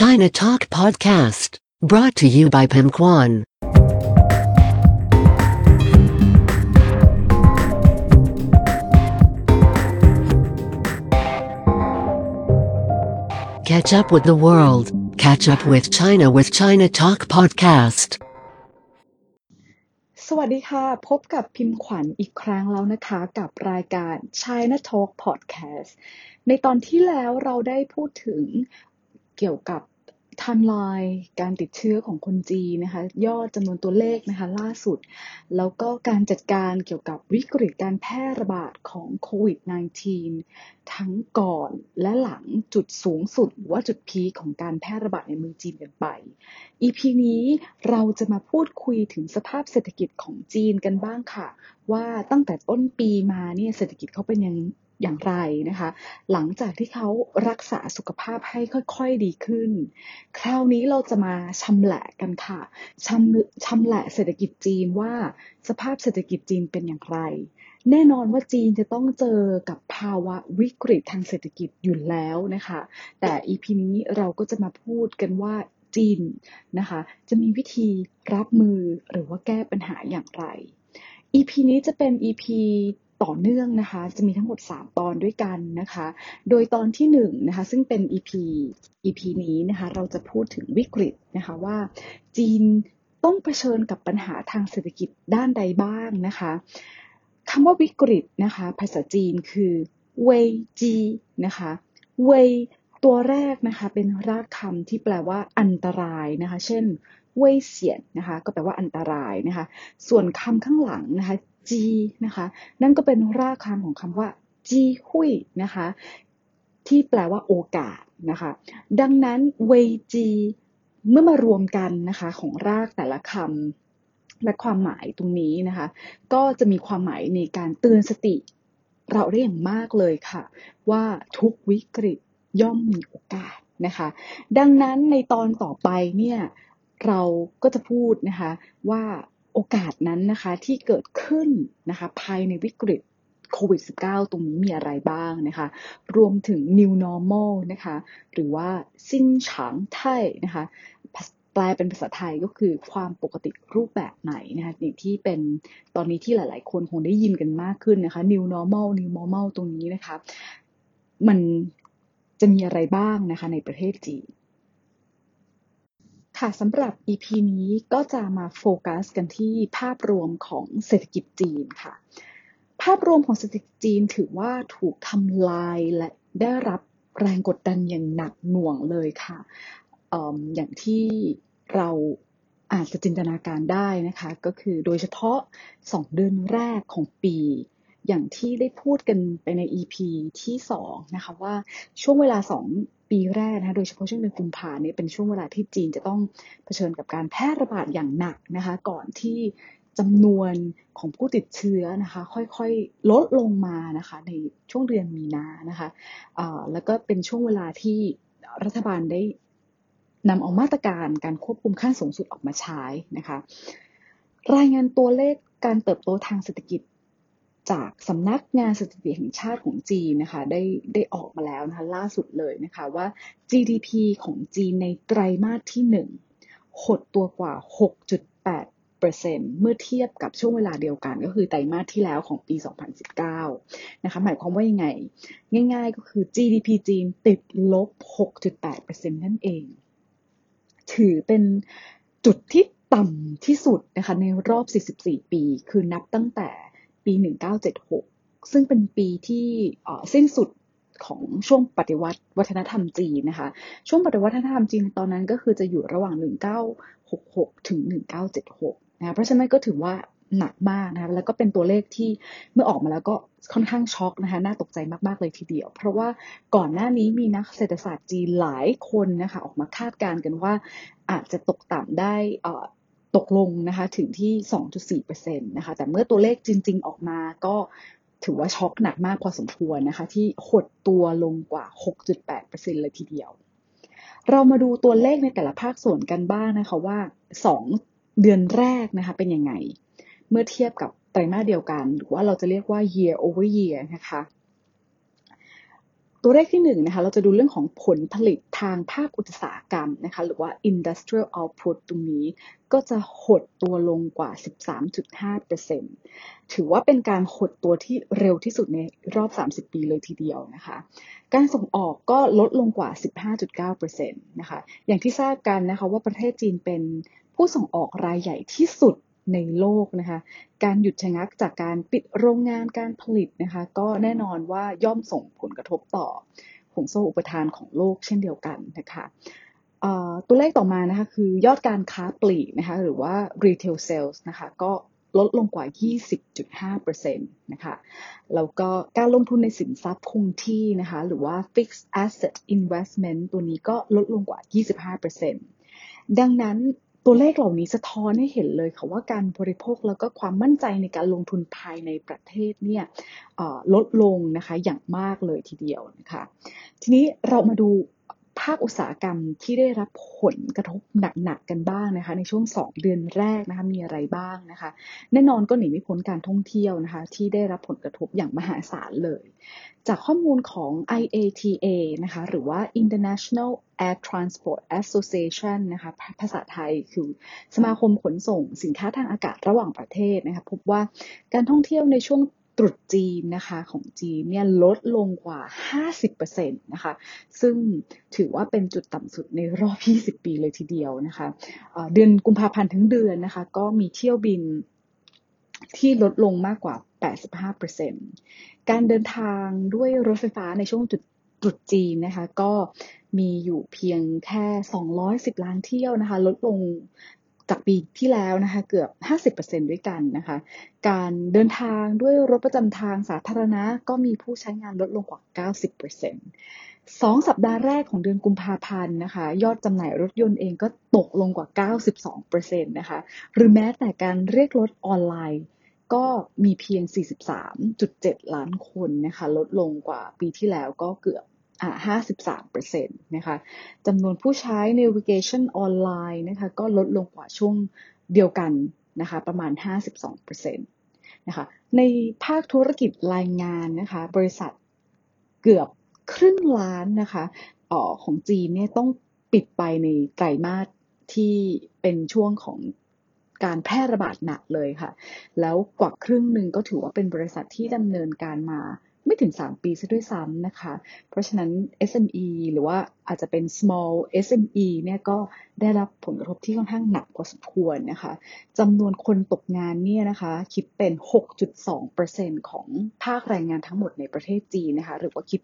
China Talk Podcast, brought to you by Pim Kwan. Catch up with the world. Catch up with China with China Talk Podcast. สวัสดีค่ะ พบกับพิมพ์ขวัญอีกครั้งแล้วนะคะ กับรายการ China Talk Podcast ในตอนที่แล้วเราได้พูดถึงเกี่ยวกับ ไทม์ไลน์การติดเชื้อของคนจีนนะคะยอดจำนวนตัวเลขนะคะล่าสุด แล้วก็การจัดการเกี่ยวกับวิกฤตการแพร่ระบาดของโควิด -19 ทั้งก่อนและหลังจุดสูงสุดหรือว่าจุด peak ของการแพร่ระบาดในเมืองจีนกันไป EP นี้เราจะมาพูดคุยถึงสภาพเศรษฐกิจของจีนกันบ้างค่ะ ว่าตั้งแต่ต้นปีมาเนี่ยเศรษฐกิจเขาเป็นยัง อย่างไรนะคะ หลังจากที่เขารักษาสุขภาพให้ค่อยๆดีขึ้น คราวนี้เราจะมาชำแหละกันค่ะชำชำแหละเศรษฐกิจจีนว่าสภาพเศรษฐกิจจีนเป็นอย่างไร แน่นอนว่าจีนจะต้องเจอกับภาวะวิกฤตทางเศรษฐกิจอยู่แล้วนะคะ แต่ EP นี้เราก็จะมาพูดกันว่าจีนนะคะ จะมีวิธีรับมือหรือว่าแก้ปัญหาอย่างไร EP นี้จะเป็น EP ต่อเนื่องนะคะ จะมีทั้งหมด 3 ตอนด้วยกันนะคะ โดยตอนที่1นะคะซึ่งเป็น EP EP นี้นะคะ เราจะพูดถึงวิกฤตนะคะว่าจีนต้องเผชิญกับปัญหาทางเศรษฐกิจด้านใดบ้างนะคะคำว่าวิกฤตนะคะ ภาษาจีนคือเวจีนะคะเวตัวแรกนะคะเป็นรากคำที่แปลว่าอันตรายนะคะ เช่นเว่ยเสียนนะคะ ก็แปลว่าอันตรายนะคะ ส่วนคำข้างหลังนะคะ จีนะคะ นั่นก็เป็นรากคำของคำว่าจีหุยนะคะ ที่แปลว่าโอกาสนะคะ ดังนั้นเวจีเมื่อมารวมกันนะคะของรากแต่ละคำและความหมายตรงนี้นะคะ ก็จะมีความหมายในการเตือนสติ เราได้อย่างมากเลยค่ะ ว่าทุกวิกฤตย่อมมีโอกาสนะคะ ดังนั้นในตอนต่อไปเนี่ยเราก็จะพูดนะคะว่า โอกาสนั้นนะคะที่เกิดขึ้นนะคะภายในวิกฤตโควิด -19 ตรงนี้มีอะไรบ้างนะคะ รวมถึง new normal นะคะ หรือว่าสิ้นฉางไทยนะคะ แปลเป็นภาษาไทยก็คือความปกติรูปแบบไหนนะคะอย่างที่เป็นตอนนี้ที่หลายๆ คนคงได้ยินกันมากขึ้นนะคะ new normal new normal ตรงนี้นะคะ มันจะมีอะไรบ้างนะคะในประเทศจีน ค่ะสำหรับ EP นี้ก็จะมาโฟกัสกันที่ภาพรวมของเศรษฐกิจจีนค่ะ ภาพรวมของเศรษฐกิจจีนถือว่าถูกทำลายและได้รับแรงกดดันอย่างหนักหน่วงเลยค่ะออย่างที่เราอาจจะจินตนาการได้นะคะ ก็คือโดยเฉพาะ 2 เดือนแรกของปี อย่างที่ได้พูดกันไปใน EP ที่ 2 นะคะว่าช่วงเวลา 2 ปีแรกนะคะโดยเฉพาะช่วงเดือนกุมภาเนี่ยเป็นช่วงเวลาที่จีนจะต้องเผชิญกับการแพร่ระบาดอย่างหนักนะคะก่อนที่จำนวนของผู้ติดเชื้อนะคะ ค่อยๆลดลงมานะคะในช่วงเดือนมีนานะคะะแล้วก็เป็นช่วงเวลาที่รัฐบาลได้นำเอามาตรการการควบคุมขั้นสูงสุดออกมาใช้นะคะ รายงานตัวเลขการเติบโตทางเศรษฐกิจ จากสำนักงานสถิติแห่งชาติของจีนนะคะได้ได้ออกมาแล้วนะคะล่าสุดเลยนะคะว่า GDP ของจีนในไตรมาสที่ 1 หดตัวกว่า 6.8เปอร์เซ็นเมื่อเทียบกับช่วงเวลาเดียวกันก็คือไตรมาสที่แล้วของปี 2019 นะคะ หมายความว่ายังไง ง่าย ๆ ก็คือ GDP จีนติดลบ 6.8เปอร์เซ็นนั่นเอง ถือเป็นจุดที่ต่ำที่สุดนะคะในรอบ 44 ปี คือนับตั้งแต่ ปี 1976 ซึ่งเป็นปีที่สิ้นสุดของช่วงปฏิวัติวัฒนธรรมจีนนะคะ ช่วงปฏิวัติวัฒนธรรมจีนตอนนั้นก็คือจะอยู่ระหว่าง 1966 ถึง 1976นะะเพราะฉะนั้นก็ถือว่าหนักมากนะคะ แล้วก็เป็นตัวเลขที่เมื่อออกมาแล้วก็ค่อนข้างช็อกนะคะ น่าตกใจมาก ๆ เลยทีเดียว เพราะว่าก่อนหน้านี้มีนักเศรษฐศาสตร์จีนหลายคนนะคะ ออกมาคาดการณ์กันว่าอาจจะตกต่ำได้ ตกลงนะคะถึงที่ 2.4%นะคะ แต่เมื่อตัวเลขจริง ๆ ออกมาก็ถือว่าช็อกหนักมากพอสมควรนะคะ ที่หดตัวลงกว่า 6.8%เลยทีเดียว เรามาดูตัวเลขในแต่ละภาคส่วนกันบ้างนะคะว่า 2 เดือนแรกนะคะเป็นยังไง เมื่อเทียบกับไตรมาสเดียวกัน หรือว่าเราจะเรียกว่า year over year นะคะ ตัวเลขที่หนึ่งนะคะเราจะดูเรื่องของผลผลิตทางภาคอุตสาหกรรมนะคะหรือว่า industrial output ตรงนี้ก็จะหดตัวลงกว่า 13.5%ถือว่าเป็นการหดตัวที่เร็วที่สุดในรอบ 30 ปีเลยทีเดียวนะคะ การส่งออกก็ลดลงกว่า 15.9%นะคะ อย่างที่ทราบกันนะคะว่าประเทศจีนเป็นผู้ส่งออกรายใหญ่ที่สุด ในโลกนะคะ การหยุดชะงักจากการปิดโรงงานการผลิตนะคะ ก็แน่นอนว่าย่อมส่งผลกระทบต่อห่วงโซ่อุปทานของโลกเช่นเดียวกันนะคะตัวเลขต่อมานะคะคือยอดการค้าปลีกนะคะหรือว่า retail sales นะคะก็ลดลงกว่า 20.5%นะคะ แล้วก็การลงทุนในสินทรัพย์คงที่นะคะ หรือว่า fixed asset investment ตัวนี้ก็ลดลงกว่า 25%ดังนั้น ตัวเลขเหล่านี้สะท้อนให้เห็นเลยค่ะว่าการบริโภคแล้วก็ความมั่นใจในการลงทุนภายในประเทศเนี่ยลดลงนะคะอย่างมากเลยทีเดียวนะคะ ทีนี้เรามาดู ภาคอุตสาหกรรมที่ได้รับผลกระทบหนักๆกันบ้างนะคะ ในช่วง 2 เดือนแรกนะคะมีอะไรบ้างนะคะ แน่นอนก็หนีไม่พ้นการท่องเที่ยวนะคะ ที่ได้รับผลกระทบอย่างมหาศาลเลย จากข้อมูลของ IATA นะคะหรือว่า International Air Transport Association นะคะภาษาไทยคือสมาคมขนส่งสินค้าทางอากาศระหว่างประเทศนะคะพบว่าการท่องเที่ยวในช่วง ตรุษจีนนะคะของจีนเนี่ยลดลงกว่า 50%นะคะ ซึ่งถือว่าเป็นจุดต่ำสุดในรอบ 20 ปีเลยทีเดียวนะคะเดือนกุมภาพันธ์ทั้งเดือนนะคะ ก็มีเที่ยวบินที่ลดลงมากกว่า 85%การเดินทางด้วยรถไฟฟ้าในช่วงจุดตรุษจีนนะคะ ก็มีอยู่เพียงแค่ 210 ล้านเที่ยวนะคะ ลดลง จากปีที่แล้วนะคะเกือบ 50%ด้วยกันนะคะ การเดินทางด้วยรถประจำทางสาธารณะก็มีผู้ใช้งานลดลงกว่า 90%สองสัปดาห์แรกของเดือนกุมภาพันธ์นะคะ ยอดจำหน่ายรถยนต์เองก็ตกลงกว่า 92%นะคะ หรือแม้แต่การเรียกรถออนไลน์ก็มีเพียง 43.7 ล้านคนนะคะ ลดลงกว่าปีที่แล้วก็เกือบ 53%นะคะจำนวนผู้ใช้ navigation ออนไลน์นะคะก็ลดลงกว่าช่วงเดียวกันนะคะประมาณ 52%นะคะในภาคธุรกิจรายงานนะคะบริษัทเกือบครึ่งล้านนะคะออของจีนเนี่ยต้องปิดไปในไตรมาสที่เป็นช่วงของการแพร่ระบาดหนักเลยค่ะ แล้วกว่าครึ่งหนึ่งก็ถือว่าเป็นบริษัทที่ดำเนินการมา ไม่ถึง 3 ปีซะด้วยซ้ำนะคะ เพราะฉะนั้น SME หรือว่าอาจจะเป็น small SME เนี่ยก็ได้รับผลกระทบที่ค่อนข้างหนักพอสมควรนะคะจำนวนคนตกงานเนี่ยนะคะคิดเป็น 6.2%ของภาคแรงงานทั้งหมดในประเทศจีนนะคะหรือว่าคิด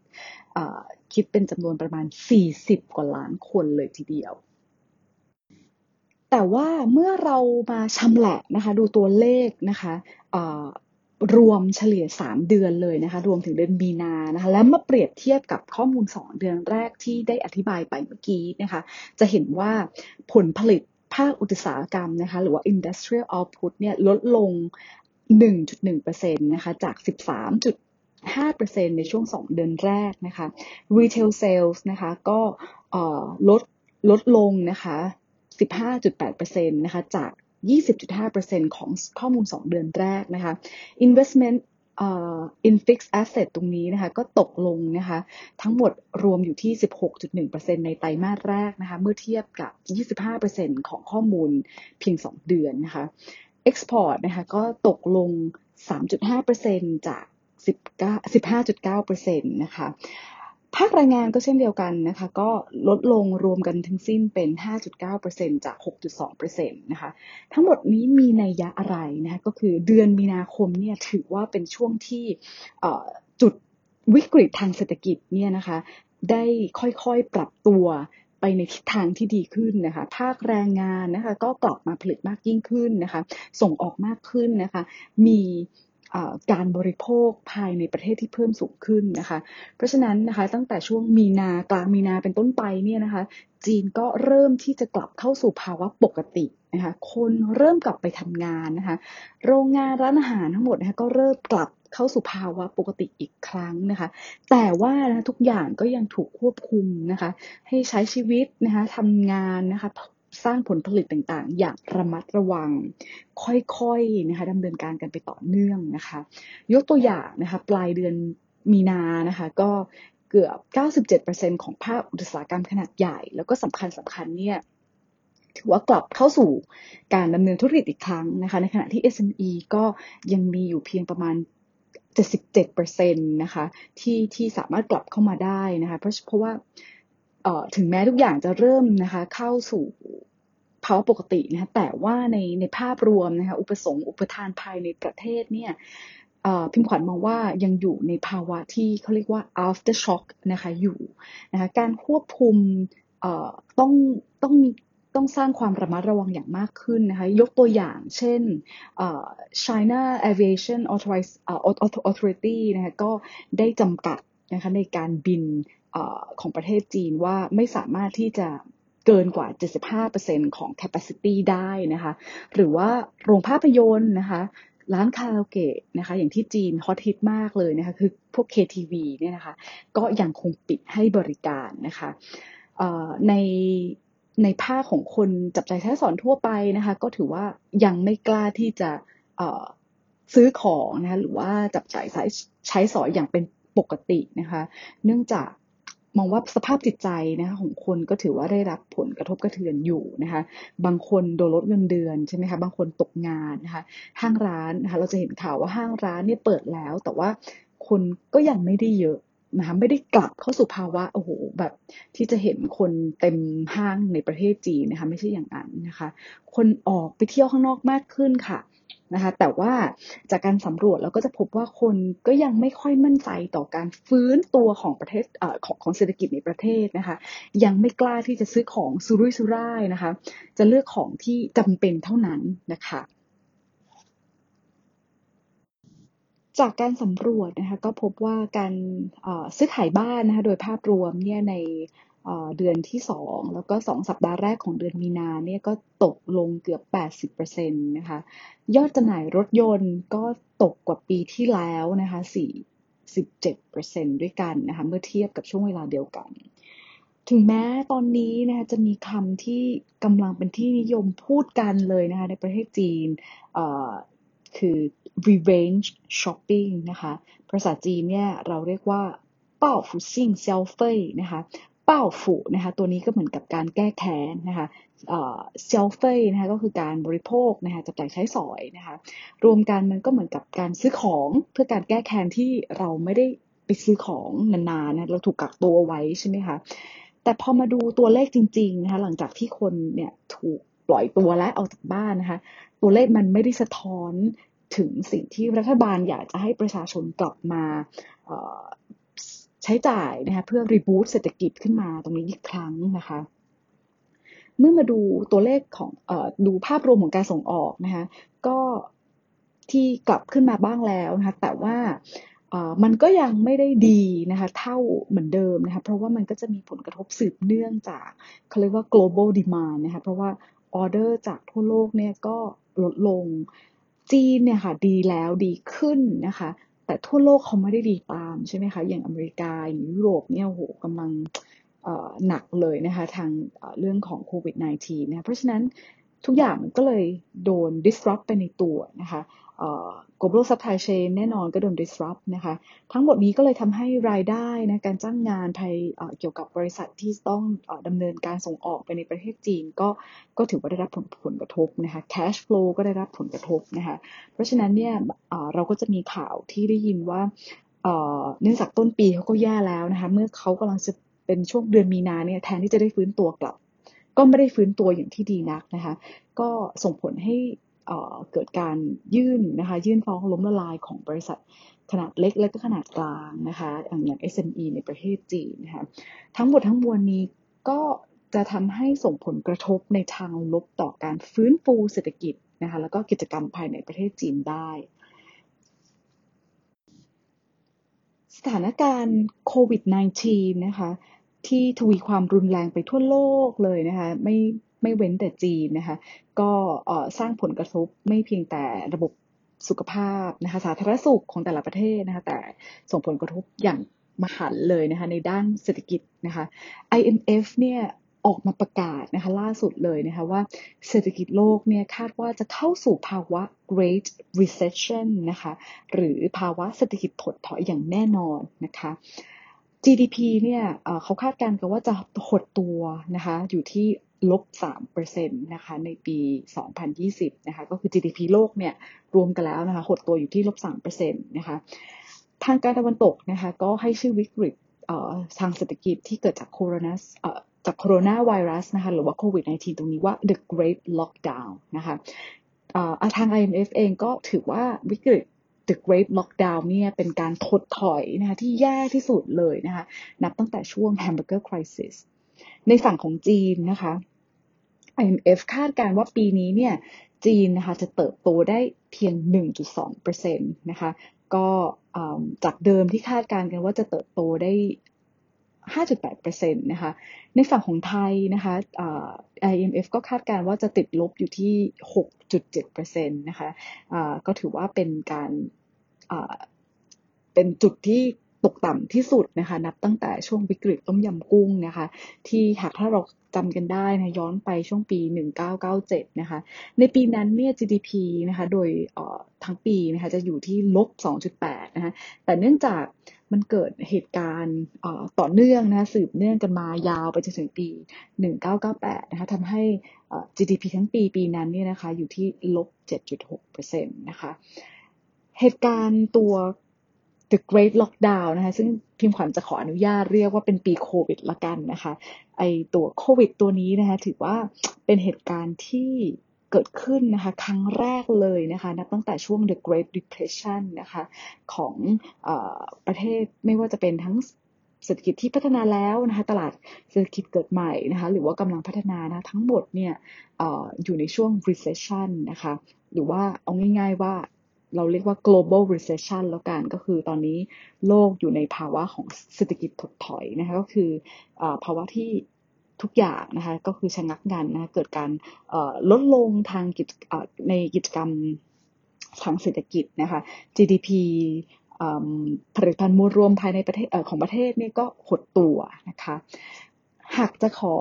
คิดเป็นจำนวนประมาณ 40 กว่าล้านคนเลยทีเดียวแต่ว่าเมื่อเรามาชำแหละนะคะดูตัวเลขนะคะ รวมเฉลี่ย 3 เดือนเลยนะคะ รวมถึงเดือนมีนานะคะ แล้วมาเปรียบเทียบกับข้อมูล 2 เดือนแรกที่ได้อธิบายไปเมื่อกี้นะคะ จะเห็นว่าผลผลิตภาคอุตสาหกรรมนะคะ หรือว่า industrial output เนี่ยลดลง 1.1%นะคะ จาก 13.5%ในช่วง 2 เดือนแรกนะคะ retail sales นะคะก็ลดลดลงนะคะ 15.8%นะคะ จาก 20.5%ของข้อมูล 2 เดือนแรกนะคะ investment uh, in fixed asset ตรงนี้นะคะก็ตกลงนะคะทั้งหมดรวมอยู่ที่ 16.1%ในไตรมาสแรกนะคะเมื่อเทียบกับ 25%ของข้อมูลเพียง 2 เดือนนะคะ export นะคะก็ตกลง 3.5%จาก 15.9%นะคะ ภาคแรงงานก็เช่นเดียวกันนะคะ ก็ลดลงรวมกันทั้งสิ้นเป็น 5.9%จาก 6.2%นะคะ ทั้งหมดนี้มีในยยะอะไรนะคะก็คือเดือนมีนาคมเนี่ยถือว่าเป็นช่วงที่จุดวิกฤตทางเศรษฐกิจเนี่ยนะคะ ได้ค่อยๆปรับตัวไปในทิศทางที่ดีขึ้นนะคะ ภาคแรงงานนะคะ ก็กลับมาผลิตมากยิ่งขึ้นนะคะ ส่งออกมากขึ้นนะคะ มี การบริโภคภายในประเทศที่เพิ่มสูงขึ้นนะคะ เพราะฉะนั้นนะคะตั้งแต่ช่วงมีนากลางมีนาเป็นต้นไปเนี่ยนะคะ จีนก็เริ่มที่จะกลับเข้าสู่ภาวะปกตินะคะคนเริ่มกลับไปทำงานนะคะ โรงงานร้านอาหารทั้งหมดนะคะก็เริ่มกลับเข้าสู่ภาวะปกติอีกครั้งนะคะ แต่ว่านะทุกอย่างก็ยังถูกควบคุมนะคะ ให้ใช้ชีวิตนะคะทำงานนะคะ สร้างผลผลิตต่างๆ อย่างระมัดระวัง ค่อยๆนะคะดำเนินการกันไปต่อเนื่องนะคะ ยกตัวอย่างนะคะปลายเดือนมีนานะคะก็เกือบ 97%ของภาคอุตสาหกรรมขนาดใหญ่ แล้วก็สำคัญสำคัญเนี่ยถือว่ากลับเข้าสู่การดำเนินธุรกิจอีกครั้งนะคะในขณะที่ SME ก็ยังมีอยู่เพียงประมาณ 77%นะคะที่ที่สามารถกลับเข้ามาได้นะคะเพราะเพราะว่า ถึงแม้ทุกอย่างจะเริ่มนะคะเข้าสู่ภาวะปกตินะคะแต่ว่าในในภาพรวมนะคะอุปสงค์อุปทานภายในประเทศเนี่ยพิมพ์ขวัญมองว่ายังอยู่ในภาวะที่เขาเรียกว่า after shock นะคะอยู่นะคะการควบคุมต้องต้องมีต้องสร้างความระมัดระวังอย่างมากขึ้นนะคะยกตัวอย่างเช่น China Aviation Authority นะคะก็ได้จำกัดนะคะในการบิน ของประเทศจีนว่าไม่สามารถที่จะเกินกว่า 75%ของ capacity ได้นะคะ หรือว่าโรงภาพยนตร์นะคะร้านคาราโอเกะนะคะ อย่างที่จีนฮอตฮิตมากเลยนะคะ คือพวก KTV เนี่ยนะคะ ก็ยังคงปิดให้บริการนะคะในในภาคของคนจับใจใช้สอนทั่วไปนะคะ ก็ถือว่ายังไม่กล้าที่จะซื้อของนะคะหรือว่าจับจ่ายใช้ใช้สอยอย่างเป็นปกตินะคะ เนื่องจาก มองว่าสภาพจิตใจนะคะของคนก็ถือว่าได้รับผลกระทบกระเทือนอยู่นะคะ บางคนโดนลดเงินเดือนใช่ไหมคะ บางคนตกงานนะคะ ห้างร้านนะคะ เราจะเห็นข่าวว่าห้างร้านเนี่ยเปิดแล้ว แต่ว่าคนก็ยังไม่ได้เยอะนะคะไม่ได้กลับเข้าสู่ภาวะโอ้โหแบบที่จะเห็นคนเต็มห้างในประเทศจีนนะคะ ไม่ใช่อย่างนั้นนะคะ คนออกไปเที่ยวข้างนอกมากขึ้นค่ะ นะคะ แต่ว่าจากการสำรวจเราก็จะพบว่าคนก็ยังไม่ค่อยมั่นใจต่อการฟื้นตัวของประเทศอของของเศรษฐกิจในประเทศนะคะ ยังไม่กล้าที่จะซื้อของสุรุ่ยสุร่ายนะคะ จะเลือกของที่จำเป็นเท่านั้นนะคะจากการสำรวจนะคะก็พบว่าการซื้อขายบ้านนะคะโดยภาพรวมเนี่ยใน เดือนที่ 2 แล้วก็ 2 สัปดาห์แรกของเดือนมีนาเนี่ยก็ตกลงเกือบ 80%นะคะ ยอดจำหน่ายรถยนต์ก็ตกกว่าปีที่แล้วนะคะ47%ด้วยกันนะคะ เมื่อเทียบกับช่วงเวลาเดียวกัน ถึงแม้ตอนนี้นะคะจะมีคำที่กำลังเป็นที่นิยมพูดกันเลยนะคะในประเทศจีนคือ revenge shopping นะคะ ภาษาจีนเนี่ยเราเรียกว่าเป้าฟูซิงเซลเฟยนะคะ เป้าฝูนะคะตัวนี้ก็เหมือนกับการแก้แค้นนะคะเซลเฟยนะคะก็คือการบริโภคนะคะจับจ่ายใช้สอยนะคะรวมกันมันก็เหมือนกับการซื้อของเพื่อการแก้แค้นที่เราไม่ได้ไปซื้อของนานๆนะเราถูกกักตัวไว้ใช่ไหมคะแต่พอมาดูตัวเลขจริงๆนะคะหลังจากที่คนเนี่ยถูกปล่อยตัวและออกจากบ้านนะคะตัวเลขมันไม่ได้สะท้อนถึงสิ่งที่รัฐบาลอยากจะให้ประชาชนกลับมา ใช้จ่ายนะคะเพื่อรีบูตเศรษฐกิจขึ้นมาตรงนี้อีกครั้งนะคะ เมื่อมาดูตัวเลขของอดูภาพรวมของการส่งออกนะคะก็ที่กลับขึ้นมาบ้างแล้วนะคะแต่ว่ามันก็ยังไม่ได้ดีนะคะเท่าเหมือนเดิมนะคะเพราะว่ามันก็จะมีผลกระทบสืบเนื่องจากเขาเรียกว่า global demand นะคะเพราะว่าออเดอร์จากทั่วโลกเนี่ยก็ลดลงจีนเนี่ยค่ะดีแล้วดีขึ้นนะคะ แต่ทั่วโลกเขาไม่ได้ดีตามใช่ไหมคะ อย่างอเมริกาอย่างยุโรปเนี่ยโหกำลังหนักเลยนะคะทางเรื่องของโควิด -19 นะะเพราะฉะนั้นทุกอย่างมันก็เลยโดน disrupt ไปในตัวนะคะ global supply chain แน่นอนก็โดน disrupt นะคะ ทั้งหมดนี้ก็เลยทำให้รายได้นะการจ้างงานภายเกี่ยวกับบริษัทที่ต้องดำเนินการส่งออกไปในประเทศจีน ก็ก็ถือว่าได้รับผลผลกระทบนะคะ cash flow ก็ได้รับผลกระทบนะคะ เพราะฉะนั้นเนี่ยเราก็จะมีข่าวที่ได้ยินว่าเนื่องจากต้นปีเขาก็แย่แล้วนะคะเมื่อเขากำลังจะเป็นช่วงเดือนมีนาเนี่ยแทนที่จะได้ฟื้นตัวกลับ ก็ไม่ได้ฟื้นตัวอย่างที่ดีนักนะคะ ก็ส่งผลให้ เกิดการยื่นนะคะยื่นฟ้องล้มละลายของบริษัทขนาดเล็กและก็ขนาดกลางนะคะอย่างอย่าง SME ในประเทศจีนนะคะทั้งหมดทั้งมวลนี้ก็จะทำให้ส่งผลกระทบในทางลบต่อการฟื้นฟูเศรษฐกิจนะคะแล้วก็กิจกรรมภายในประเทศจีนได้ สถานการณ์โควิด -19 นะคะที่ทวีความรุนแรงไปทั่วโลกเลยนะคะไม่ ไม่เว้นแต่จีนนะคะ ก็สร้างผลกระทบไม่เพียงแต่ระบบสุขภาพนะคะสาธารณสุขของแต่ละประเทศนะคะ แต่ส่งผลกระทบอย่างมหันเลยนะคะในด้านเศรษฐกิจนะคะ IMF เนี่ยออกมาประกาศนะคะล่าสุดเลยนะคะว่าเศรษฐกิจโลกเนี่ยคาดว่าจะเข้าสู่ภาวะ Great Recession นะคะหรือภาวะเศรษฐกิจถดถอยอย่างแน่นอนนะคะ GDP เนี่ยเขาคาดการณ์กันว่าจะหดตัวนะคะอยู่ที่ ลบ3%นะคะในปี 2020นะคะก็คือ GDP โลกเนี่ยรวมกันแล้วนะคะหดตัวอยู่ที่ลบ3%นะคะทางการตะวันตกนะคะก็ให้ชื่อวิกฤตทางเศรษฐกิจที่เกิดจากโคโรนาจากโคโรนาไวรัสนะคะหรือว่าโควิด -19 ตรงนี้ว่า the great lockdown นะคะทาง IMF เองก็ถือว่าวิกฤต The Great Lockdown เนี่ยเป็นการถดถอยนะคะที่แย่ที่สุดเลยนะคะนับตั้งแต่ช่วง Hamburger Crisis ในฝั่งของจีนนะคะ IMF คาดการณ์ว่าปีนี้เนี่ยจีนนะคะจะเติบโตได้เพียง 1.2%นะคะ ก็จากเดิมที่คาดการณ์กันว่าจะเติบโตได้ 5.8%นะคะ ในฝั่งของไทยนะคะ IMF ก็คาดการณ์ว่าจะติดลบอยู่ที่ 6.7%นะคะก็ถือว่าเป็นการเป็นจุดที่ ตกต่ำที่สุดนะคะ นับตั้งแต่ช่วงวิกฤตต้มยำกุ้งนะคะ ที่หากถ้าเราจำกันได้นะย้อนไปช่วงปี 1997 นะคะ ในปีนั้นเนี่ย GDP นะคะ โดยทั้งปีนะคะจะอยู่ที่ลบ 2.8 นะคะ แต่เนื่องจากมันเกิดเหตุการณ์ต่อเนื่องนะสืบเนื่องกันมายาวไปจนถึงปี 1998 นะคะทำให้ GDP ทั้งปีปีนั้นเนี่ยนะคะอยู่ที่ลบ 7.6%นะคะ เหตุการณ์ตัว The Great Lockdown นะคะซึ่งพิมพ์ขวัญจะขออนุญาตเรียกว่าเป็นปีโควิดละกันนะคะไอตัวโควิดตัวนี้นะคะถือว่าเป็นเหตุการณ์ที่เกิดขึ้นนะคะครั้งแรกเลยนะคะนับตั้งแต่ช่วง The Great Depression นะคะของอประเทศไม่ว่าจะเป็นทั้งเศรษฐกิจที่พัฒนาแล้วนะคะตลาดเศรษฐกิจเกิดใหม่นะคะหรือว่ากำลังพัฒนานะทั้งหมดเนี่ยออยู่ในช่วง recession นะคะหรือว่าเอาง่าย ๆว่า เราเรียกว่า global recession แล้วกันก็คือตอนนี้โลกอยู่ในภาวะของเศรษฐกิจถดถอยนะคะก็คืออภาวะที่ทุกอย่างนะคะก็คือชะงักงันนะคะเกิดการลดลงทางกิจในกิจกรรมทางเศรษฐกิจนะคะ GDP ผลิตภัณฑ์มวลรวมภายในประเทศของประเทศนี่ก็หดตัวนะคะ หากจะขอ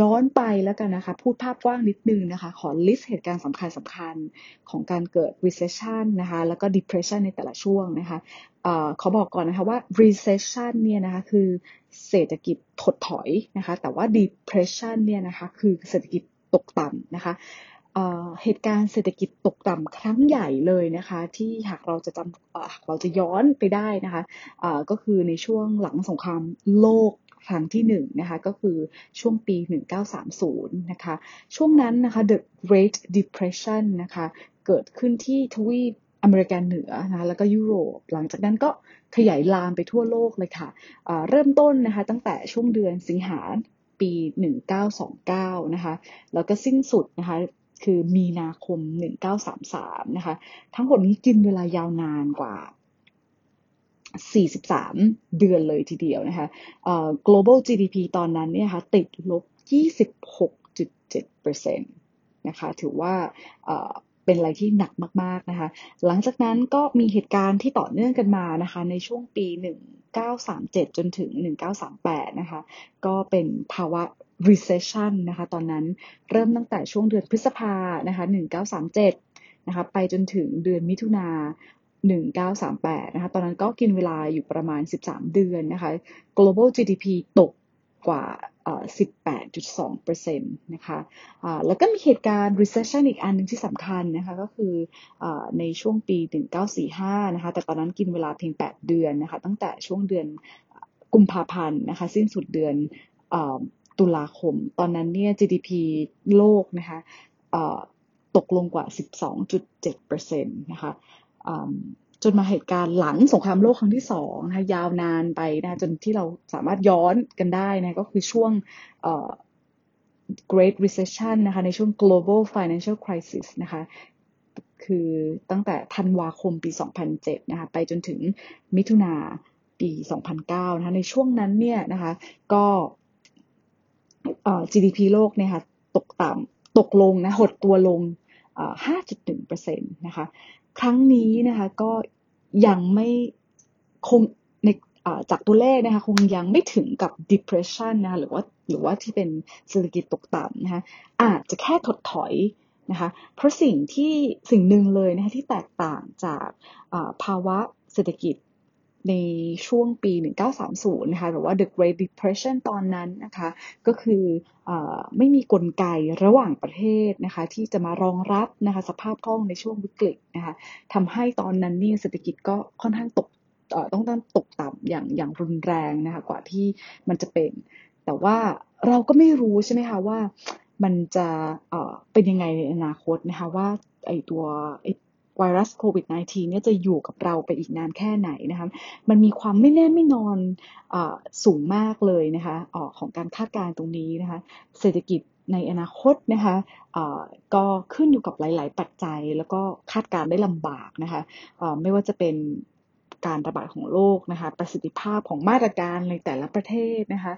ย้อนไปแล้วกันนะคะ พูดภาพกว้างนิดนึงนะคะ ขอลิสต์เหตุการณ์สำคัญสำคัญของการเกิด recession นะคะ แล้วก็ depression ในแต่ละช่วงนะคะเขาบอกก่อนนะคะว่า recession เนี่ยนะคะคือเศรษฐกิจถดถอยนะคะ แต่ว่า depression เนี่ยนะคะคือเศรษฐกิจตกต่ำนะคะเหตุการณ์เศรษฐกิจตกต่ำครั้งใหญ่เลยนะคะ ที่หากเราจะจำหากเราจะย้อนไปได้นะคะก็คือในช่วงหลังสงครามโลก ครั้งที่หนึ่งนะคะก็คือช่วงปี 1930 นะคะ ช่วงนั้นนะคะ The Great Depression นะคะเกิดขึ้นที่ทวีปอเมริกันเหนือนะคะแล้วก็ยุโรป หลังจากนั้นก็ขยายลามไปทั่วโลกเลยค่ะเริ่มต้นนะคะตั้งแต่ช่วงเดือนสิงหาปี 1929 นะคะแล้วก็สิ้นสุดนะคะคือมีนาคม 1933 นะคะ ทั้งหมดนี้กินเวลายาวนานกว่า 43 เดือนเลยทีเดียวนะคะ global GDP ตอนนั้นเนี่ยคะติดลบ 26.7%นะคะ ถือว่าเป็นอะไรที่หนักมากๆนะคะ หลังจากนั้นก็มีเหตุการณ์ที่ต่อเนื่องกันมานะคะ ในช่วงปี 1937 จนถึง 1938 นะคะ ก็เป็นภาวะ recession นะคะ ตอนนั้นเริ่มตั้งแต่ช่วงเดือนพฤษภานะคะ 1937 นะคะ ไปจนถึงเดือนมิถุนา 1938 นะคะ ตอนนั้นก็กินเวลาอยู่ประมาณ 13 เดือนนะคะ global GDP ตกกว่า 18.2%นะคะ แล้วก็มีเหตุการณ์ recession อีกอันหนึ่งที่สำคัญนะคะ ก็คืออในช่วงปี 1945 นะคะ แต่ตอนนั้นกินเวลาเพียง 8 เดือนนะคะ ตั้งแต่ช่วงเดือนกุมภาพันธ์นะคะ สิ้นสุดเดือนตุลาคม ตอนนั้นเนี่ย GDP โลกนะคะตกลงกว่า 12.7%นะคะ จนมาเหตุการณ์หลังสงครามโลกครั้งที่สองนะคะยาวนานไปนะจนที่เราสามารถย้อนกันได้นะก็คือช่วง Great Recession นะคะในช่วง Global Financial Crisis นะคะคือตั้งแต่ธันวาคมปี 2007 นะคะไปจนถึงมิถุนาปี 2009 นะคะในช่วงนั้นเนี่ยนะคะก็ GDP โลกเนี่ยค่ะตกต่ำตกลงนะหดตัวลง 5.1%นะคะ ครั้งนี้นะคะ ก็ยังไม่คงในจากตัวเลขนะคะคงยังไม่ถึงกับ depression นะคะหรือว่าหรือว่าที่เป็นเศรษฐกิจตกต่ำนะคะอาจจะแค่ถดถอยนะคะเพราะสิ่งที่สิ่งหนึ่งเลยนะคะที่แตกต่างจากภาวะเศรษฐกิจ ในช่วงปี 1930 นะคะหรือว่า The Great Depression ตอนนั้นนะคะ ก็คืออไม่มีกลไกระหว่างประเทศนะคะ ที่จะมารองรับนะคะสภาพคล่องในช่วงวิกฤตนะคะทำให้ตอนนั้นนี่เศรษฐกิจก็ค่อนข้างตกต้องต้องตกต่ำอย่างอย่างรุนแรงนะคะกว่าที่มันจะเป็น แต่ว่าเราก็ไม่รู้ใช่ไหมคะว่ามันจะเป็นยังไงในอนาคตนะคะว่าไอตัวไอ ไวรัสโควิด -19 เนี่ยจะอยู่กับเราไปอีกนานแค่ไหนนะคะ มันมีความไม่แน่ไม่นอนอสูงมากเลยนะคะออของการคาดการณ์ตรงนี้นะคะ เศรษฐกิจในอนาคตนะคะก็ขึ้นอยู่กับหลาย ๆ ปัจจัย แล้วก็คาดการณ์ได้ลำบากนะคะไม่ว่าจะเป็นการระบาดของโรคนะคะประสิทธิภาพของมาตรการในแต่ละประเทศนะคะ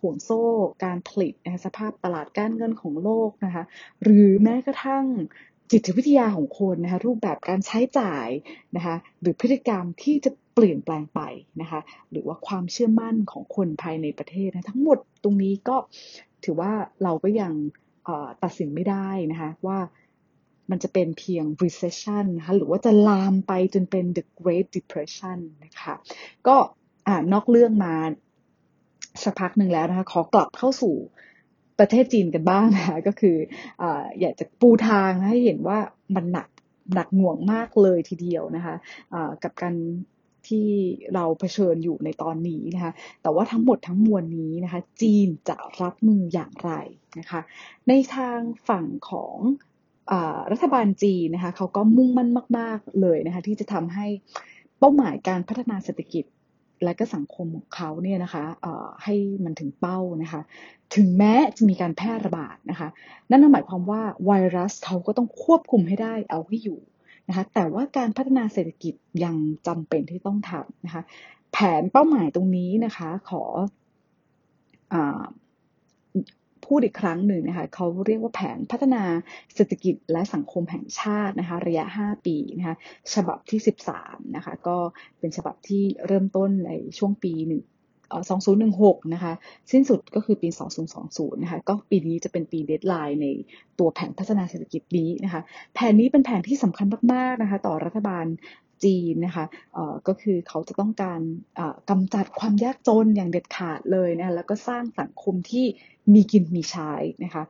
ห่วงโซ่การผลิตนะคะสภาพตลาดการเงินของโลกนะคะหรือแม้กระทั่ง จิตวิทยาของคนนะคะรูปแบบการใช้จ่ายนะคะหรือพฤติกรรมที่จะเปลี่ยนแปลงไปนะคะหรือว่าความเชื่อมั่นของคนภายในประเทศนะทั้งหมดตรงนี้ก็ถือว่าเราก็ยังตัดสินไม่ได้นะคะว่ามันจะเป็นเพียง recession นะคะหรือว่าจะลามไปจนเป็น the Great Depression นะคะก็นอกเรื่องมาสักพักหนึ่งแล้วนะคะขอกลับเข้าสู่ ประเทศจีนกันบ้างนะคะก็คือออยากจะปูทางให้เห็นว่ามันหนักหนักหน่วงมากเลยทีเดียวนะคะะกับการที่เราเผชิญอยู่ในตอนนี้นะคะ แต่ว่าทั้งหมดทั้งมวลนี้นะคะ จีนจะรับมืออย่างไรนะคะ ในทางฝั่งของอรัฐบาลจีนนะคะเขาก็มุ่งมั่นมาก ๆ เลยนะคะที่จะทำให้เป้าหมายการพัฒนาเศรษฐกิจ และก็สังคมของเขาเนี่ยนะคะให้มันถึงเป้านะคะ ถึงแม้จะมีการแพร่ระบาดนะคะ นั่นหมายความว่าไวรัสเขาก็ต้องควบคุมให้ได้เอาให้อยู่นะคะแต่ว่าการพัฒนาเศรษฐกิจยังจำเป็นที่ต้องทำนะคะ แผนเป้าหมายตรงนี้นะคะ ขออ พูดอีกครั้งหนึ่งนะคะเขาเรียกว่าแผนพัฒนาเศรษฐกิจและสังคมแห่งชาตินะคะระยะ 5 ปีนะคะฉบับที่ 13นะคะก็เป็นฉบับที่เริ่มต้นในช่วงปีหนึ่ง2016 นะคะ สิ้นสุดก็คือปี 2020 นะคะ ก็ปีนี้จะเป็นปีเดทไลน์ในตัวแผนพัฒนาเศรษฐกิจนี้นะคะ แผนนี้เป็นแผนที่สำคัญมาก ๆ นะคะ ต่อรัฐบาล จีนนะคะก็คือเขาจะต้องการกำจัดความยากจนอย่างเด็ดขาดเลยนะแล้วก็สร้างสังคมที่มีกินมีใช้นะคะ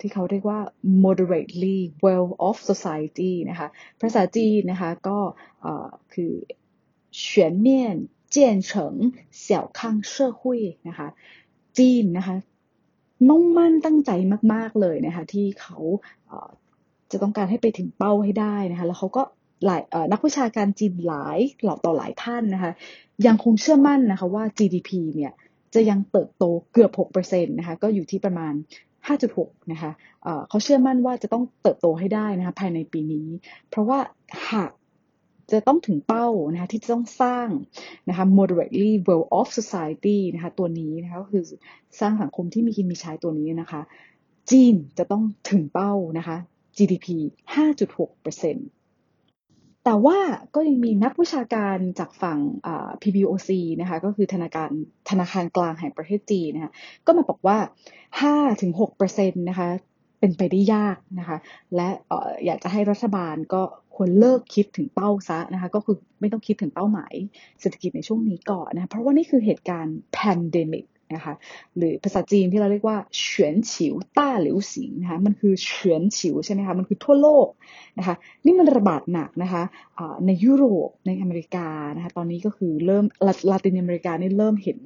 ที่เขาเรียกว่า moderately well of society นะคะภาษาจีนนะคะก็คือ全面建成小康社会นะคะจีนนะคะมุ่งมั่นตั้งใจมาก ๆ เลยนะคะที่เขาจะต้องการให้ไปถึงเป้าให้ได้นะคะแล้วเขาก็ หลายนักวิชาการจีนหลายหลาต่อหลายท่านนะคะ ยังคงเชื่อมั่นนะคะว่า GDP เนี่ยจะยังเติบโตเกือบ6%นะคะก็อยู่ที่ประมาณ 5.6 นะคะเขาเชื่อมั่นว่าจะต้องเติบโตให้ได้นะคะภายในปีนี้ เพราะว่าหากจะต้องถึงเป้านะคะที่จะต้องสร้างนะคะ moderately well off society นะคะตัวนี้นะคะก็คือสร้างสังคมที่มีกินมีใช้ตัวนี้นะคะ จีนจะต้องถึงเป้านะคะ GDP 5.6% แต่ว่าก็ยังมีนักวิชาการจากฝั่ง PBOC นะคะก็คือธนาคารธนาคารกลางแห่งประเทศจีนนะคะก็มาบอกว่า 5-6%นะคะเป็นไปได้ยากนะคะและอยากจะให้รัฐบาลก็ควรเลิกคิดถึงเป้าซะนะคะก็คือไม่ต้องคิดถึงเป้าหมายเศรษฐกิจในช่วงนี้ก่อนนะเพราะว่านี่คือเหตุการณ์ pandemic นะคะหรือภาษาจีนที่เราเรียกว่าเฉียนฉิวต้าหลิวสิงนะคะมันคือเฉียนฉิวใช่ไหมคะมันคือทั่วโลกนะคะนี่มันระบาดหนักนะคะในยุโรปในอเมริกานะคะตอนนี้ก็คือเริ่มลาตินอเมริกานี่เริ่มเห็น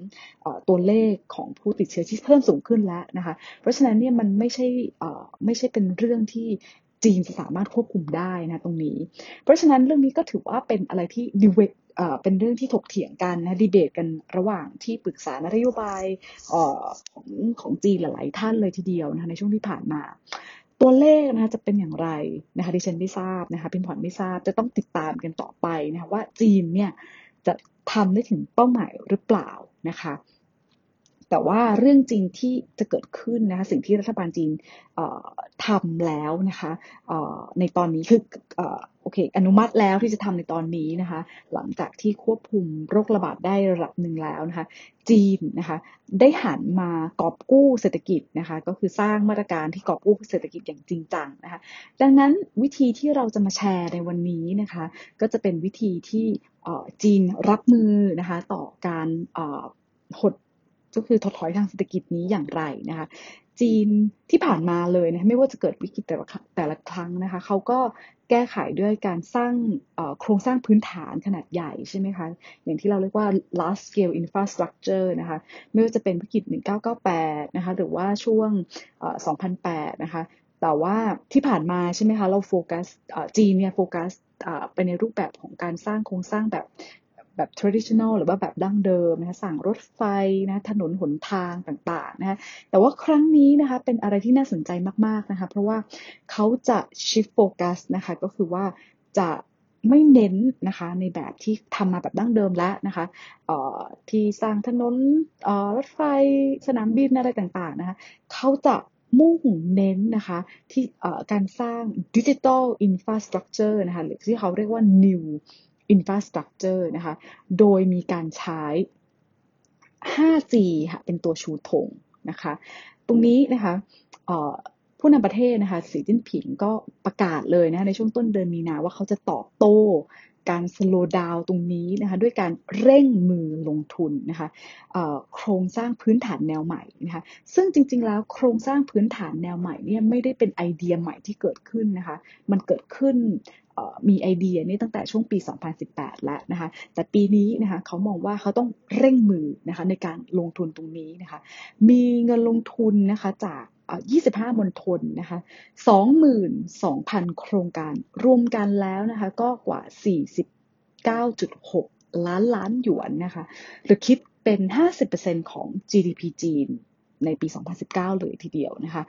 ตัวเลขของผู้ติดเชื้อที่เพิ่มสูงขึ้นแล้วนะคะเพราะฉะนั้นเนี่ยมันไม่ใช่ไม่ใช่เป็นเรื่องที่จีนจะสามารถควบคุมได้นะตรงนี้ เพราะฉะนั้นเรื่องนี้ก็ถือว่าเป็นอะไรที่ดี เป็นเรื่องที่ถกเถียงกันนะดีเบตกันระหว่างที่ปรึกษานโยบายของของจีนหลายๆท่านเลยทีเดียวนะคะในช่วงที่ผ่านมา ตัวเลขนะคะจะเป็นอย่างไรนะคะดิฉันไม่ทราบนะคะพิมพ์ผ่อนไม่ทราบจะต้องติดตามกันต่อไปนะคะว่าจีนเนี่ยจะทำได้ถึงเป้าหมายหรือเปล่านะคะ แต่ว่าเรื่องจริงที่จะเกิดขึ้นนะคะสิ่งที่รัฐบาลจีนทำแล้วนะคะในตอนนี้คือโอเค อนุมัติแล้วที่จะทำในตอนนี้นะคะ หลังจากที่ควบคุมโรคระบาดได้ระดับหนึ่งแล้วนะคะ จีนนะคะได้หันมากอบกู้เศรษฐกิจนะคะ ก็คือสร้างมาตรการที่กอบกู้เศรษฐกิจอย่างจริงจังนะคะ ดังนั้นวิธีที่เราจะมาแชร์ในวันนี้นะคะ ก็จะเป็นวิธีที่จีนรับมือนะคะต่อการหด ก็คือถดถอยทางเศรษฐกิจนี้อย่างไรนะคะจีนที่ผ่านมาเลยนะไม่ว่าจะเกิดวิกฤตแต่ละแต่ละครั้งนะคะเขาก็แก้ไขด้วยการสร้างโครงสร้างพื้นฐานขนาดใหญ่ใช่ไหมคะอย่างที่เราเรียกว่า large scale infrastructure นะคะไม่ว่าจะเป็นวิกฤต 1998 นะคะหรือว่าช่วง 2008 นะคะแต่ว่าที่ผ่านมาใช่ไหมคะเราโฟกัสจีนเนี่ยโฟกัสไปในรูปแบบของการสร้างโครงสร้างแบบ แบบ traditional หรือว่าแบบดั้งเดิมนะคะสั่งรถไฟนะถนนหนทางต่างๆนะคะแต่ว่าครั้งนี้นะคะเป็นอะไรที่น่าสนใจมากๆนะคะเพราะว่าเขาจะ shift focus นะคะก็คือว่าจะไม่เน้นนะคะในแบบที่ทำมาแบบดั้งเดิมแล้วนะคะที่สร้างถนนรถไฟสนามบินอะไรต่างๆนะคะเขาจะมุ่งเน้นนะคะที่การสร้างดิจิทัลอินฟราสตรักเจอร์นะคะหรือที่เขาเรียกว่า new infrastructure นะคะ โดยมีการใช้ 5G ค่ะ เป็นตัวชูธงนะคะ ตรงนี้นะคะผู้นำประเทศนะคะสีจิ้นผิงก็ประกาศเลยนะในช่วงต้นเดือนมีนาว่าเขาจะตอบโต้การสโลว์ดาวตรงนี้นะคะด้วยการเร่งมือลงทุนนะคะโครงสร้างพื้นฐานแนวใหม่นะคะซึ่งจริงๆแล้วโครงสร้างพื้นฐานแนวใหม่เนี่ยไม่ได้เป็นไอเดียใหม่ที่เกิดขึ้นนะคะมันเกิดขึ้น มีไอเดียนี่ตั้งแต่ช่วงปี 2018 แล้วนะคะแต่ปีนี้นะคะเขามองว่าเขาต้องเร่งมือนะคะในการลงทุนตรงนี้นะคะมีเงินลงทุนนะคะจาก25 มณฑลนะคะ 22,000 โครงการ รวมกันแล้วนะคะ ก็กว่า 49.6 ล้านล้านหยวนนะคะ หรือคิดเป็น 50%ของ GDP จีน ในปี 2019 เลยทีเดียวนะคะ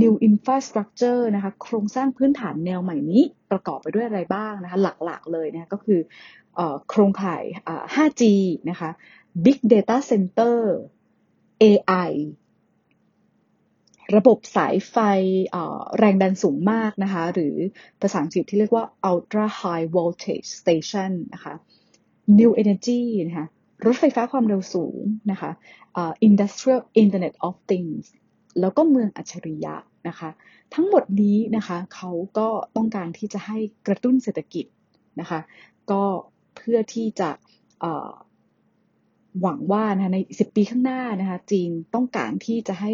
New Infrastructure นะคะโครงสร้างพื้นฐานแนวใหม่นี้ประกอบไปด้วยอะไรบ้างนะคะ หลักๆเลยนะะก็คือโครงข่าย 5G นะคะ Big Data Center AI ระบบสายไฟแรงดันสูงมากนะคะ หรือภาษาอังกฤษที่เรียกว่า ultra high voltage station นะคะ new energy นะคะ รถไฟฟ้าความเร็วสูงนะคะ industrial internet of things แล้วก็เมืองอัจฉริยะนะคะ ทั้งหมดนี้นะคะเขาก็ต้องการที่จะให้กระตุ้นเศรษฐกิจนะคะ ก็เพื่อที่จะหวังว่านะใน 10 ปีข้างหน้านะคะ จีนต้องการที่จะให้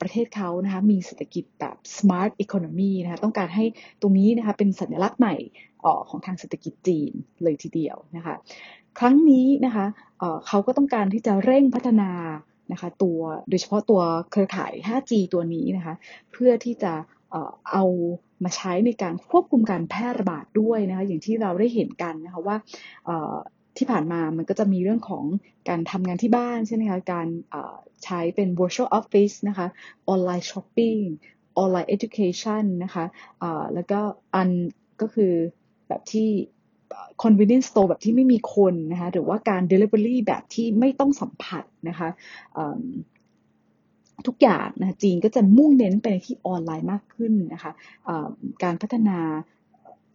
ประเทศเขานะคะมีเศรษฐกิจแบบ smart economy นะคะต้องการให้ตรงนี้นะคะเป็นสัญลักษณ์ใหม่ของทางเศรษฐกิจจีนเลยทีเดียวนะคะ ครั้งนี้นะคะเขาก็ต้องการที่จะเร่งพัฒนานะคะตัวโดยเฉพาะตัวเครือข่าย 5G ตัวนี้นะคะเพื่อที่จะเอามาใช้ในการควบคุมการแพร่ระบาดด้วยนะคะอย่างที่เราได้เห็นกันนะคะว่าที่ผ่านมามันก็จะมีเรื่องของการทำงานที่บ้านใช่ไหมคะการใช้เป็น virtual office นะคะ online shopping online education นะคะแล้วก็อันก็คือแบบที่ convenience store แบบที่ไม่มีคนนะคะหรือว่าการ delivery แบบที่ไม่ต้องสัมผัสนะคะทุกอย่างนะจีนก็จะมุ่งเน้นไปที่ออนไลน์มากขึ้นนะคะการพัฒนา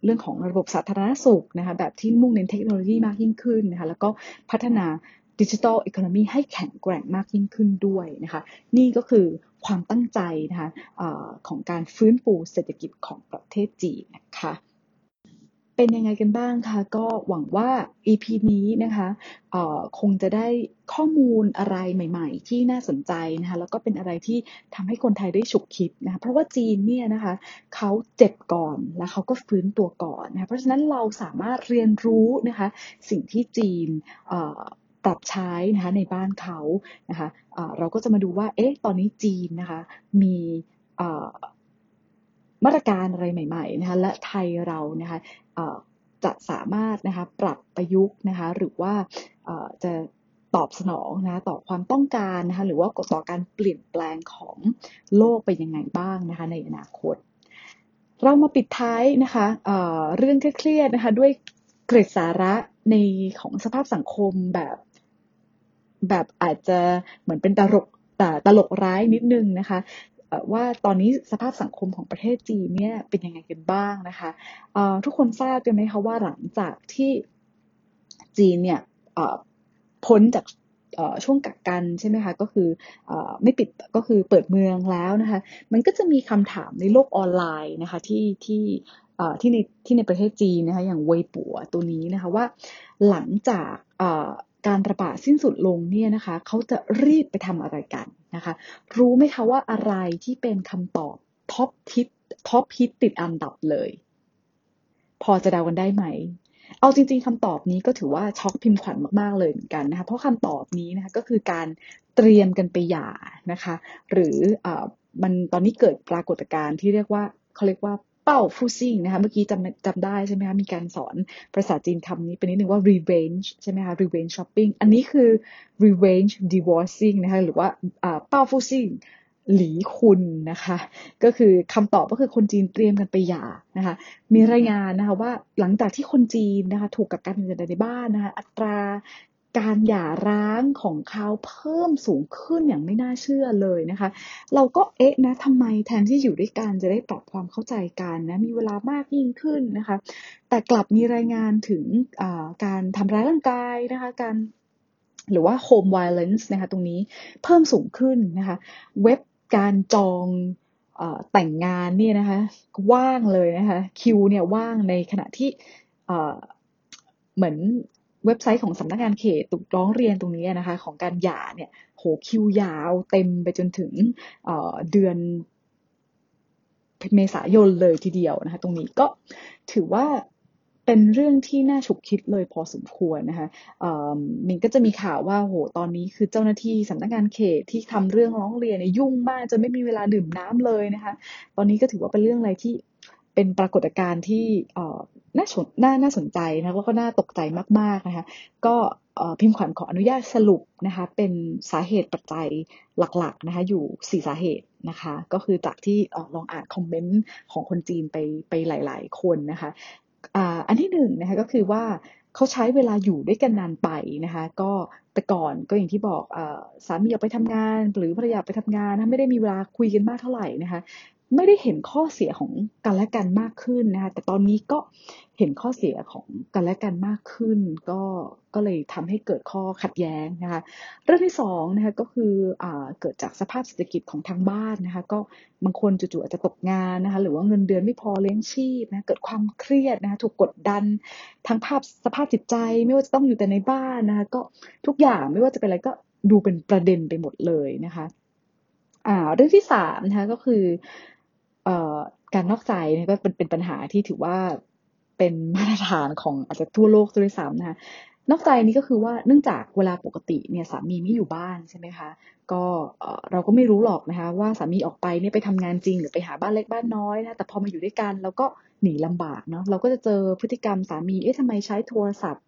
เรื่องของระบบสาธารณสุขนะคะแบบที่มุ่งเน้นเทคโนโลยีมากยิ่งขึ้นนะคะแล้วก็พัฒนาดิจิทัลอีโคโนมีให้แข็งแกร่งมากยิ่งขึ้นด้วยนะคะนี่ก็คือความตั้งใจนะคะอะของการฟื้นฟูเศรษฐกิจของประเทศจีนนะคะ เป็นยังไงกันบ้างคะก็หวังว่า EP นี้นะคะคงจะได้ข้อมูลอะไรใหม่ๆ ที่น่าสนใจนะคะแล้วก็เป็นอะไรที่ทำให้คนไทยได้ฉุกคิดนะคะเพราะว่าจีนเนี่ยนะคะเขาเจ็บก่อนแล้วเขาก็ฟื้นตัวก่อนนะคะเพราะฉะนั้นเราสามารถเรียนรู้นะคะสิ่งที่จีนปรับใช้นะคะในบ้านเขานะคะะเราก็จะมาดูว่าเอ๊ะตอนนี้จีนนะคะมี มาตรการอะไรใหม่ๆนะคะและไทยเรานะคะจะสามารถนะคะปรับประยุกต์นะคะหรือว่าจะตอบสนองนะต่อความต้องการนะคะหรือว่าต่อการเปลี่ยนแปลงของโลกไปยังไงบ้างนะคะในอนาคต เรามาปิดท้ายนะคะเเรื่องเครียดๆนะคะด้วยเกร็ดสาระในของสภาพสังคมแบบแบบอาจจะเหมือนเป็นตลกแต่ตลกร้ายนิดนึงนะคะ ว่าตอนนี้สภาพสังคมของประเทศจีนเนี่ยเป็นยังไงกันบ้างนะคะทุกคนทราบกันไหมคะว่าหลังจากที่จีนเนี่ยพ้นจากช่วงกักกันใช่ไหมคะก็คืออไม่ปิดก็คือเปิดเมืองแล้วนะคะมันก็จะมีคำถามในโลกออนไลน์นะคะที่ที่ที่ในที่ในประเทศจีนนะคะอย่างเวยป๋อตัวนี้นะคะว่าหลังจาก การระบาดสิ้นสุดลงเนี่ยนะคะเขาจะรีบไปทำอะไรกันนะคะ รู้ไหมคะว่าอะไรที่เป็นคำตอบ top ทิป top hit ติดอันดับเลย พอจะเดากันได้ไหม เอาจริง ๆคำตอบนี้ก็ถือว่าช็อกพิมพ์ขวัญมากๆเลยเหมือนกันนะคะ เพราะคำตอบนี้นะคะก็คือการเตรียมกันไปหย่านะคะ หรืออมันตอนนี้เกิดปรากฏการณ์ที่เรียกว่าเขาเรียกว่า เป้าฟูซิ่งนะคะ เมื่อกี้จำจำได้ใช่ไหมคะมีการสอนภาษาจีนคำนี้เป็นนิดนึงว่า revenge ใช่ไหมคะ revenge shopping อันนี้คือ revenge divorcing นะคะหรือว่าเป้าฟูซิ่งหลีคุณนะคะ ก็คือคำตอบก็คือคนจีนเตรียมกันไปหย่านะคะ มีรายงานนะคะว่าหลังจากที่คนจีนนะคะถูกกักกันอยู่ในบ้านนะคะอัตรา การหย่าร้างของเขาเพิ่มสูงขึ้นอย่างไม่น่าเชื่อเลยนะคะ เราก็เอ๊ะนะทำไมแทนที่อยู่ด้วยกันจะได้ปรับความเข้าใจกันนะมีเวลามากยิ่งขึ้นนะคะ แต่กลับมีรายงานถึงการทำร้ายร่างกายนะคะการหรือว่า home violence นะคะตรงนี้เพิ่มสูงขึ้นนะคะ เว็บการจองอแต่งงานเนี่ยนะคะว่างเลยนะคะคิวเนี่ยว่างในขณะที่เหมือน เว็บไซต์ของสำนักงานเขตตุกร้องเรียนตรงนี้นะคะ ของการหย่าเนี่ยโหคิวยาวเต็มไปจนถึงเเดือนเมษายนเลยทีเดียวนะคะ ตรงนี้ก็ถือว่าเป็นเรื่องที่น่าฉุกคิดเลยพอสมควรนะคะมินก็จะมีข่าวว่าโหตอนนี้คือเจ้าหน้าที่สำนักงานเขตที่ทำเรื่องร้องเรียนเนี่ยยุ่งมากจนไม่มีเวลาดื่มน้ำเลยนะคะ ตอนนี้ก็ถือว่าเป็นเรื่องอะไรที่เป็นปรากฏการณ์ที่ น่าสนน่าน่าสนใจนะแล้วก็น่าตกใจมากๆนะคะก็พิมพ์ขวัญขออนุญาตสรุปนะคะเป็นสาเหตุปัจจัยหลักๆนะคะอยู่สี่สาเหตุนะคะก็คือจากที่ลองอ่านคอมเมนต์ของคนจีนไปไปหลาย ๆ คนนะคะอันที่หนึ่งนะคะก็คือว่าเขาใช้เวลาอยู่ด้วยกันนานไปนะคะก็แต่ก่อนก็อย่างที่บอกอสามีออกไปทำงาน หรือภรรยาไปทำงานไม่ได้มีเวลาคุยกันมากเท่าไหร่นะคะ ไม่ได้เห็นข้อเสียของกันและกันมากขึ้นนะคะแต่ตอนนี้ก็เห็นข้อเสียของกันและกันมากขึ้น ก็ก็เลยทำให้เกิดข้อขัดแย้งนะคะเรื่องที่สองนะคะก็คืออเกิดจากสภาพเศรษฐกิจของทางบ้านนะคะก็บางคนจู่ๆอาจจะตกงานนะคะหรือว่าเงินเดือนไม่พอเลี้ยงชีพนะเกิดความเครียดนะคะถูกกดดันทั้งภาพสภาพจิตใจ ไม่ว่าจะต้องอยู่แต่ในบ้านนะคะก็ทุกอย่างไม่ว่าจะเป็นอะไรก็ดูเป็นประเด็นไปหมดเลยนะคะอ่าเรื่องที่สามนะคะก็คือ การนอกใจนี่ก็เป็นเป็นปัญหาที่ถือว่าเป็นมาตรฐานของอาจจะทั่วโลกด้วยซ้ำนะคะนอกใจนี้ก็คือว่าเนื่องจากเวลาปกติเนี่ยสามีไม่อยู่บ้านใช่ไหมคะ ก็เอ่อเราก็ไม่รู้หรอกนะคะว่าสามีออกไปเนี่ยไปทำงานจริง หรือไปหาบ้านเล็กบ้านน้อยนะแต่พอมาอยู่ด้วยกันเราก็หนีลำบากเนาะเราก็จะเจอพฤติกรรมสามีเอ๊ะทำไมใช้โทรศัพท์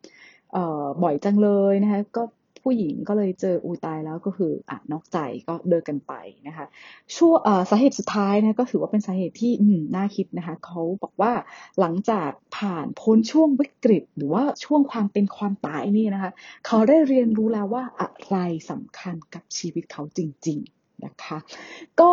บ่อยจังเลยนะคะก็ ผู้หญิงก็เลยเจออูตายแล้วก็คืออะนอกใจก็เลิกกันไปนะคะช่วงเอ่อสาเหตุสุดท้ายนะก็ถือว่าเป็นสาเหตุที่อืมน่าคิดนะคะเขาบอกว่าหลังจากผ่านพ้นช่วงวิกฤต หรือว่าช่วงความเป็นความตายนี่นะคะเขาได้เรียนรู้แล้วว่าอะไรสำคัญกับชีวิตเขาจริง ๆนะคะก็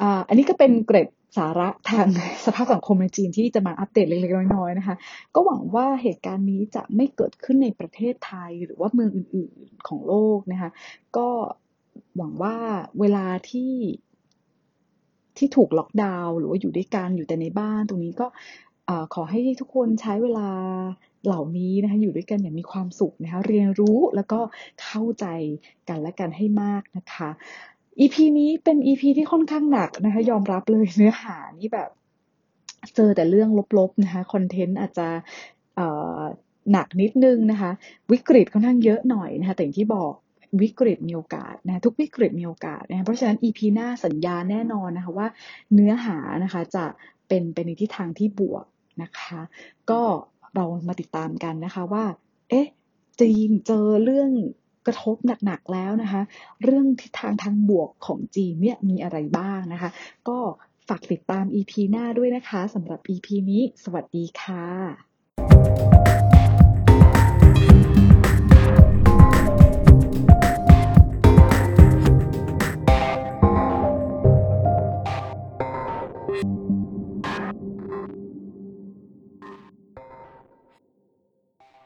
อ่าอันนี้ก็เป็นเกร็ด สาระทางสภาพสังคมในจีนที่จะมาอัปเดตเล็กๆน้อยๆนะคะ ก็หวังว่าเหตุการณ์นี้จะไม่เกิดขึ้นในประเทศไทยหรือว่าเมืองอื่นๆของโลกนะคะ ก็หวังว่าเวลาที่ที่ถูกล็อกดาวน์หรือว่าอยู่ด้วยกันอยู่แต่ในบ้านตรงนี้ก็ขอให้ทุกคนใช้เวลาเหล่านี้นะคะอยู่ด้วยกันอย่างมีความสุขนะคะเรียนรู้แล้วก็เข้าใจกันและกันให้มากนะคะ EP นี้เป็น EP ที่ค่อนข้างหนักนะคะ ยอมรับเลยเนื้อหานี่แบบ เจอแต่เรื่องลบๆนะคะคอนเทนต์อาจจะหนักนิดนึงนะคะ วิกฤตค่อนข้างเยอะหน่อยนะคะแต่อย่างที่บอกวิกฤตมีโอกาสนะะทุกวิกฤตมีโอกาสนะะเพราะฉะนั้น EP หน้าสัญญาแน่นอนนะคะว่าเนื้อหานะคะจะเป็นไปนในทิศทางที่บวกนะคะ ก็เรามาติดตามกันนะคะว่า เอ๊ะจีนเจอเรื่อง กระทบหนักๆแล้วนะคะ เรื่องทิศทางทางบวกของจีนเนี่ยมีอะไรบ้างนะคะ ก็ฝากติดตาม EP หน้าด้วยนะคะสำหรับ EP นี้ สวัสดีค่ะ